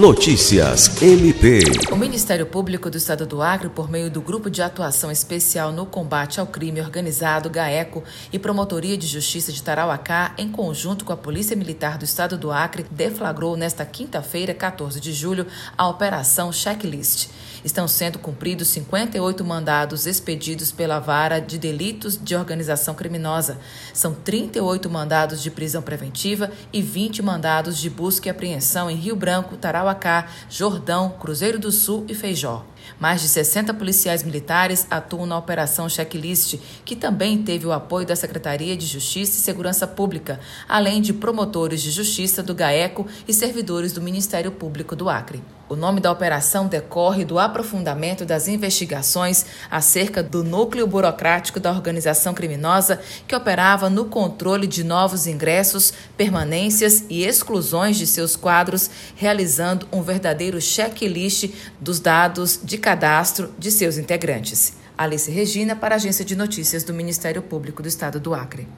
Notícias MP. O Ministério Público do Estado do Acre, por meio do Grupo de Atuação Especial no Combate ao Crime Organizado, GAECO, e Promotoria de Justiça de Tarauacá, em conjunto com a Polícia Militar do Estado do Acre, deflagrou nesta quinta-feira, 14 de julho, a Operação Checklist. Estão sendo cumpridos 58 mandados expedidos pela Vara de Delitos de Organização Criminosa. São 38 mandados de prisão preventiva e 20 mandados de busca e apreensão em Rio Branco, Tarauacá, Jordão, Cruzeiro do Sul e Feijó. Mais de 60 policiais militares atuam na Operação Checklist, que também teve o apoio da Secretaria de Justiça e Segurança Pública, além de promotores de justiça do GAECO e servidores do Ministério Público do Acre. O nome da operação decorre do aprofundamento das investigações acerca do núcleo burocrático da organização criminosa que operava no controle de novos ingressos, permanências e exclusões de seus quadros, realizando um verdadeiro checklist dos dados de cadastro de seus integrantes. Alice Regina, para a Agência de Notícias do Ministério Público do Estado do Acre.